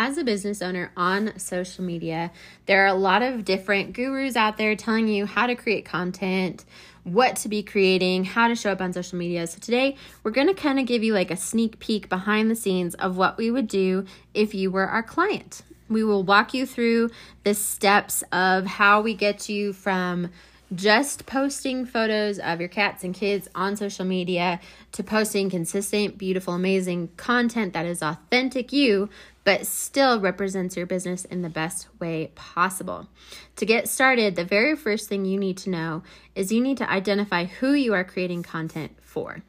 As a business owner on social media, there are a lot of different gurus out there telling you how to create content, what to be creating, how to show up on social media. So, today we're going to kind of give you like a sneak peek behind the scenes of what we would do if you were our client. We will walk you through the steps of how we get you from just posting photos of your cats and kids on social media to posting consistent, beautiful, amazing content that is authentic you, but still represents your business in the best way possible. To get started, the very first thing you need to know is you need to identify who you are creating content for.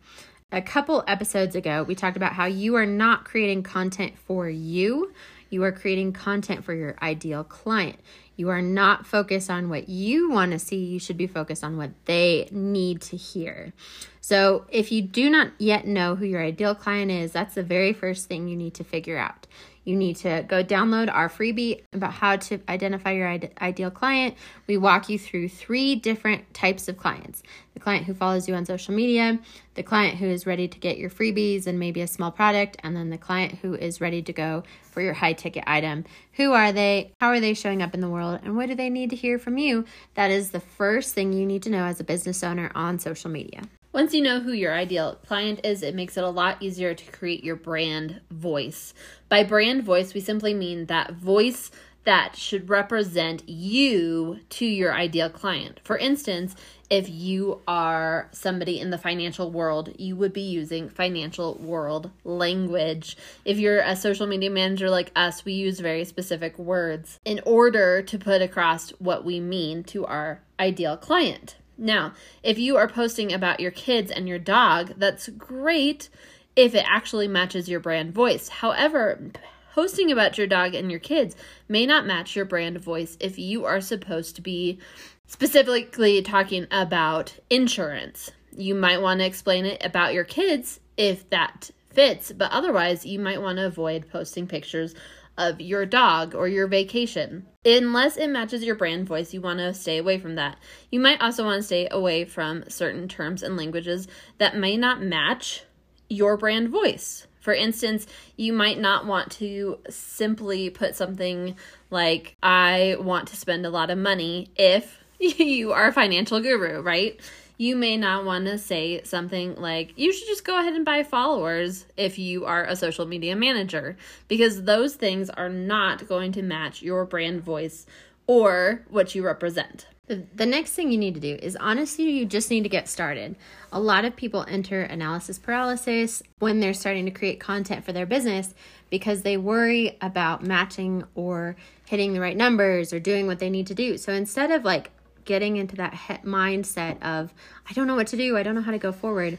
A couple episodes ago, we talked about how you are not creating content for you. You are creating content for your ideal client. You are not focused on what you want to see. You should be focused on what they need to hear. So, if you do not yet know who your ideal client is, that's the very first thing you need to figure out. You need to go download our freebie about how to identify your ideal client. We walk you through three different types of clients the client who follows you on social media, the client who is ready to get your freebies and maybe a small product, and then the client who is ready to go for your high ticket item. Who are they? How are they showing up in the world? And what do they need to hear from you? That is the first thing you need to know as a business owner on social media. Once you know who your ideal client is, it makes it a lot easier to create your brand voice. By brand voice, we simply mean that voice that should represent you to your ideal client. For instance, if you are somebody in the financial world, you would be using financial world language. If you're a social media manager like us, we use very specific words in order to put across what we mean to our ideal client. Now, if you are posting about your kids and your dog, that's great if it actually matches your brand voice. However, posting about your dog and your kids may not match your brand voice if you are supposed to be specifically talking about insurance. You might want to explain it about your kids if that fits, but otherwise, you might want to avoid posting pictures of your dog or your vacation. Unless it matches your brand voice, you want to stay away from that. You might also want to stay away from certain terms and languages that may not match your brand voice. For instance, you might not want to simply put something like, I want to spend a lot of money if you are a financial guru, right? You may not want to say something like, you should just go ahead and buy followers if you are a social media manager, because those things are not going to match your brand voice or what you represent. The next thing you need to do is honestly, you just need to get started. A lot of people enter analysis paralysis when they're starting to create content for their business because they worry about matching or hitting the right numbers or doing what they need to do. So instead of like getting into that mindset of, I don't know what to do, I don't know how to go forward,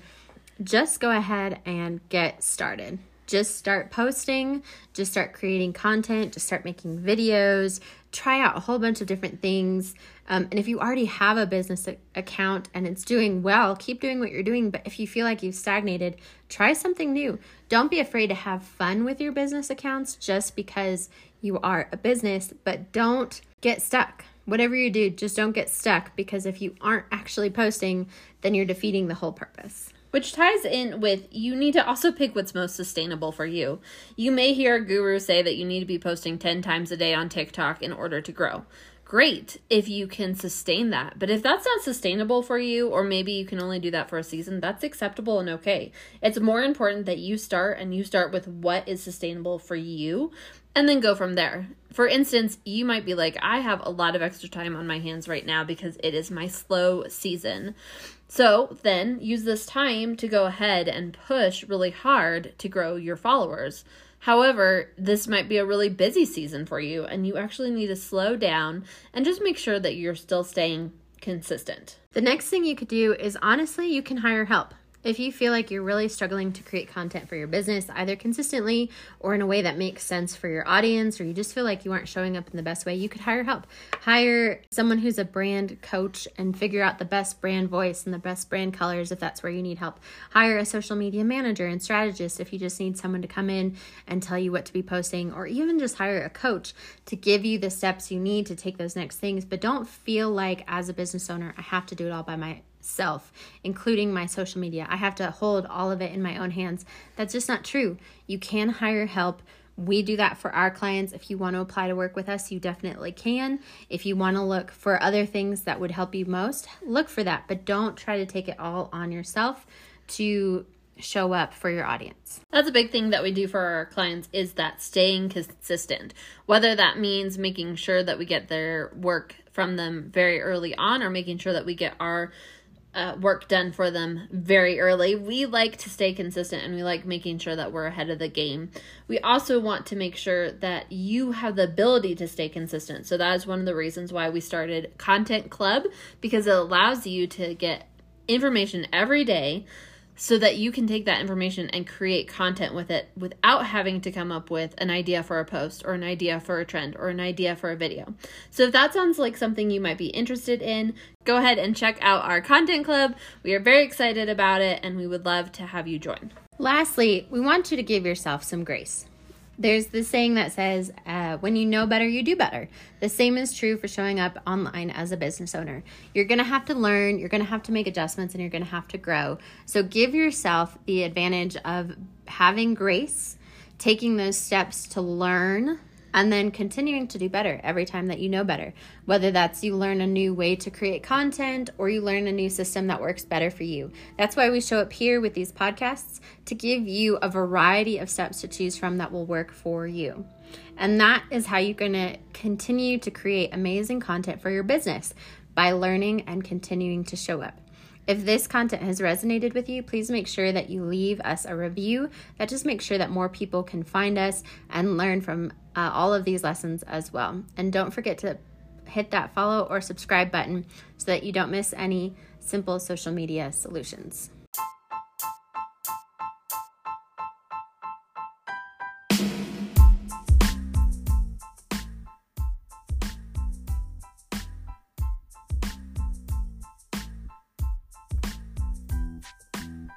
just go ahead and get started. Just start posting, just start creating content, just start making videos, try out a whole bunch of different things. Um, and if you already have a business account and it's doing well, keep doing what you're doing. But if you feel like you've stagnated, try something new. Don't be afraid to have fun with your business accounts just because you are a business, but don't get stuck whatever you do, just don't get stuck because if you aren't actually posting, then you're defeating the whole purpose. Which ties in with you need to also pick what's most sustainable for you. You may hear a guru say that you need to be posting 10 times a day on TikTok in order to grow. Great if you can sustain that. But if that's not sustainable for you, or maybe you can only do that for a season, that's acceptable and okay. It's more important that you start and you start with what is sustainable for you and then go from there. For instance, you might be like, I have a lot of extra time on my hands right now because it is my slow season. So then use this time to go ahead and push really hard to grow your followers. However, this might be a really busy season for you, and you actually need to slow down and just make sure that you're still staying consistent. The next thing you could do is honestly, you can hire help. If you feel like you're really struggling to create content for your business, either consistently or in a way that makes sense for your audience, or you just feel like you aren't showing up in the best way, you could hire help. Hire someone who's a brand coach and figure out the best brand voice and the best brand colors if that's where you need help. Hire a social media manager and strategist if you just need someone to come in and tell you what to be posting, or even just hire a coach to give you the steps you need to take those next things. But don't feel like, as a business owner, I have to do it all by my self, including my social media. I have to hold all of it in my own hands. That's just not true. You can hire help. We do that for our clients. If you want to apply to work with us, you definitely can. If you want to look for other things that would help you most, look for that, but don't try to take it all on yourself to show up for your audience. That's a big thing that we do for our clients is that staying consistent. Whether that means making sure that we get their work from them very early on or making sure that we get our uh, work done for them very early. We like to stay consistent and we like making sure that we're ahead of the game. We also want to make sure that you have the ability to stay consistent. So that is one of the reasons why we started Content Club because it allows you to get information every day so that you can take that information and create content with it without having to come up with an idea for a post or an idea for a trend or an idea for a video. So if that sounds like something you might be interested in, go ahead and check out our content club. We are very excited about it and we would love to have you join. Lastly, we want you to give yourself some grace. There's this saying that says, uh, when you know better, you do better. The same is true for showing up online as a business owner. You're to have to learn, you're to have to make adjustments, and you're to have to grow. So give yourself the advantage of having grace, taking those steps to learn and then continuing to do better every time that you know better. Whether that's you learn a new way to create content or you learn a new system that works better for you. That's why we show up here with these podcasts to give you a variety of steps to choose from that will work for you. And that is how you're going to continue to create amazing content for your business by learning and continuing to show up. If this content has resonated with you, please make sure that you leave us a review. That just makes sure that more people can find us and learn from uh, all of these lessons as well. And don't forget to hit that follow or subscribe button so that you don't miss any simple social media solutions.